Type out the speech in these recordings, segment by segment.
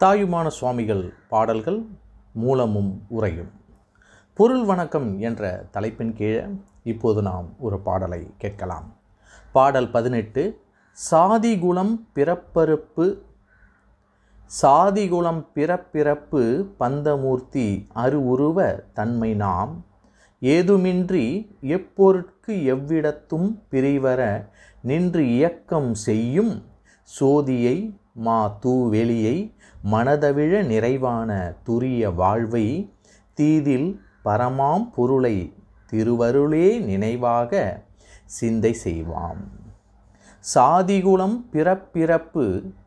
தாயுமான சுவாமிகள் பாடல்கள் மூலமும் உரையும் பொருள் வணக்கம் என்ற தலைப்பின் கீழே இப்போது நாம் ஒரு பாடலை கேட்கலாம். பாடல் பதினெட்டு சாதிகுலம் பிறப்பறுப்பு சாதிகுலம் பிறப்பிறப்பு பந்தமூர்த்தி அருவுருவ தன்மை நாம் ஏதுமின்றி எப்பொருட்கு எவ்விடத்தும் பிரிவர நின்று இயக்கம் செய்யும் சோதியை மா தூவெளியை மனதவிழ நிறைவான துரிய வாழ்வை தீதில் பரமாம் பொருளை திருவருளே நினைவாக சிந்தை செய்வாம். சாதிகுலம் பிறப்பிறப்பு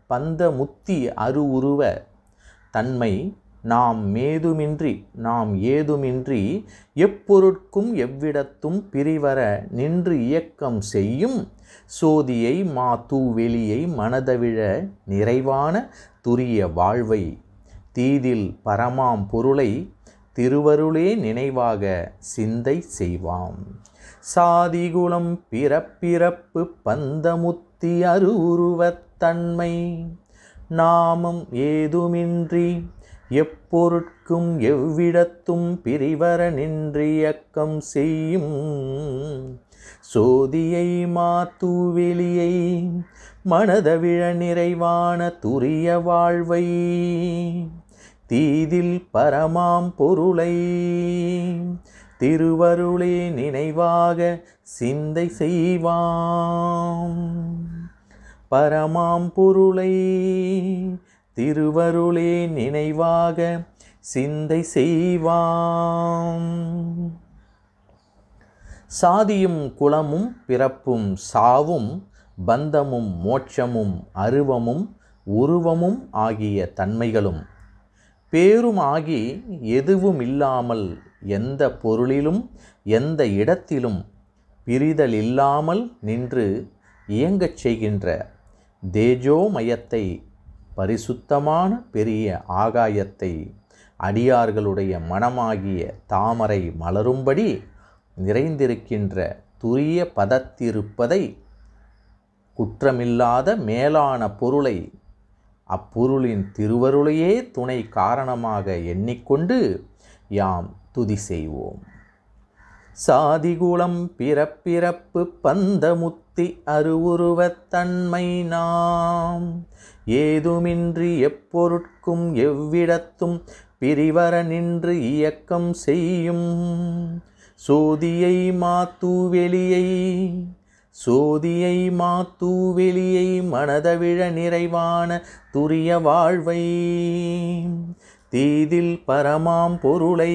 பந்த முத்தி அருவுருவ தன்மை நாம் மேதுமின்றி நாம் ஏதுமின்றி எப்பொருட்கும் எவ்விடத்தும் பிரிவர நின்று இயக்கம் செய்யும் சோதியை மா தூவெளியை மனதவிழ நிறைவான துரிய வாழ்வை தீதில் பரமாம் பொருளை திருவருளே நினைவாக சிந்தை செய்வாம். சாதிகுலம் பிறப்பிறப்பு பந்தமுத்தி அருவுருவத்தன்மை நாமம் ஏதுமின்றி எப்பொருட்கும் எவ்விடத்தும் பிரிவர நின்றியக்கம் செய்யும். சோதியை மாத்து வெளியை மனதவிழ நிறைவான துரிய வாழ்வை தீதில் பரமாம் பொருளை திருவருளே நினைவாக சிந்தை செய்வாம். பரமாம் பொருளை திருவருளே நினைவாக சிந்தை செய்வாம். சாதியும் குலமும் பிறப்பும் சாவும் பந்தமும் மோட்சமும் அருவமும் உருவமும் ஆகிய தன்மைகளும். பேரும் ஆகி எதுவும் இல்லாமல் எந்த பொருளிலும் எந்த இடத்திலும் பிரிதல் இல்லாமல் நின்று இயங்கச் செய்கின்ற தேஜோமயத்தை பரிசுத்தமான பெரிய ஆகாயத்தை அடியார்களுடைய மனமாகிய தாமரை மலரும்படி நிறைந்திருக்கின்ற துரிய பதத்திருப்பதை குற்றமில்லாத மேலான பொருளை அப்பொருளின் திருவருளையே துணை காரணமாக எண்ணிக்கொண்டு யாம் துதி செய்வோம். சாதிகுலம் பிறப்பிறப்பு பந்தமுத்தி அருவுருவத்தன்மை நாம். ஏதுமின்றி எப்பொருட்கும் எவ்விடத்தும் பிரிவர நின்று இயக்கம் செய்யும். சோதியை மாத்தூவெளியை சோதியை மாத்தூவெளியை மனதவிழ நிறைவான துரிய வாழ்வை தீதில் பரமாம் பொருளை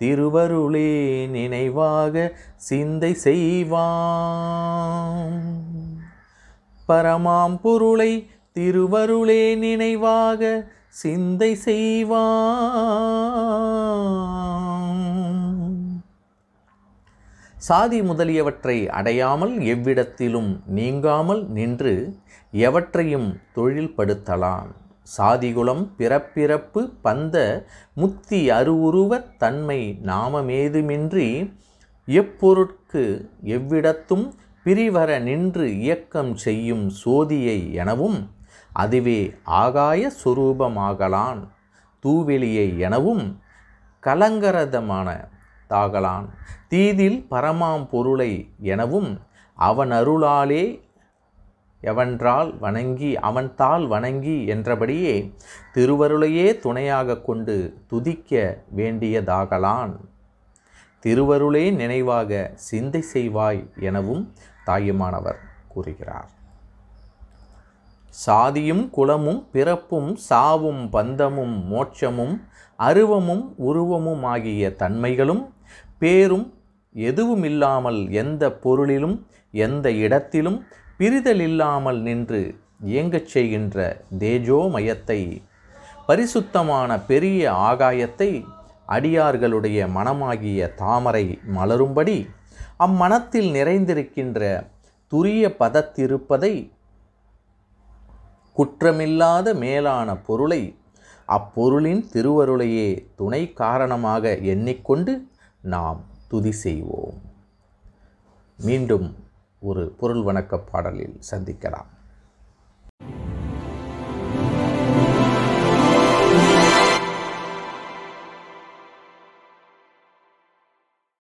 திருவருளே நினைவாக சிந்தை செய்வாம் பரமாம் பொருளை திருவருளே நினைவாக சிந்தை செய்வான். சாதி முதலியவற்றை அடையாமல் எவ்விடத்திலும் நீங்காமல் நின்று எவற்றையும் தொழில்படுத்தலாம். சாதிகுலம் பிறப்பிறப்பு பந்த முத்தி அருவுருவத் தன்மை நாமமேதுமின்றி எப்பொருட்கு எவ்விடத்தும் பிரிவர நின்று இயக்கம் செய்யும் சோதியை எனவும் அதுவே ஆகாய சுரூபமாகலான் தூவெளியை எனவும் கலங்கரதமான தாகலான். தீதில் பரமாம் பொருளை எனவும் அவன் அருளாலே எவன்றால் வணங்கி அவன்தால் வணங்கி என்றபடியே திருவருளையே துணையாக கொண்டு துதிக்க வேண்டியதாகலான் திருவருளே நினைவாக சிந்தை செய்வாய் எனவும் தாயுமானவர் கூறுகிறார். சாதியும் குலமும் பிறப்பும் சாவும் பந்தமும் மோட்சமும் அருவமும் உருவமும் ஆகிய தன்மைகளும் பேரும் எதுவும் இல்லாமல் எந்த பொருளிலும் எந்த இடத்திலும் பிரிதல் இல்லாமல் நின்று இயங்கச் செய்கின்ற தேஜோமயத்தை பரிசுத்தமான பெரிய ஆகாயத்தை அடியார்களுடைய மனமாகிய தாமரை மலரும்படி அம்மனத்தில் நிறைந்திருக்கின்ற துரிய பதத்திருப்பதை குற்றமில்லாத மேலான பொருளை அப்பொருளின் திருவருளையே துணை காரணமாக எண்ணிக்கொண்டு நாம் துதி செய்வோம். மீண்டும் ஒரு பொருள் வணக்க பாடலில் சந்திக்கலாம்.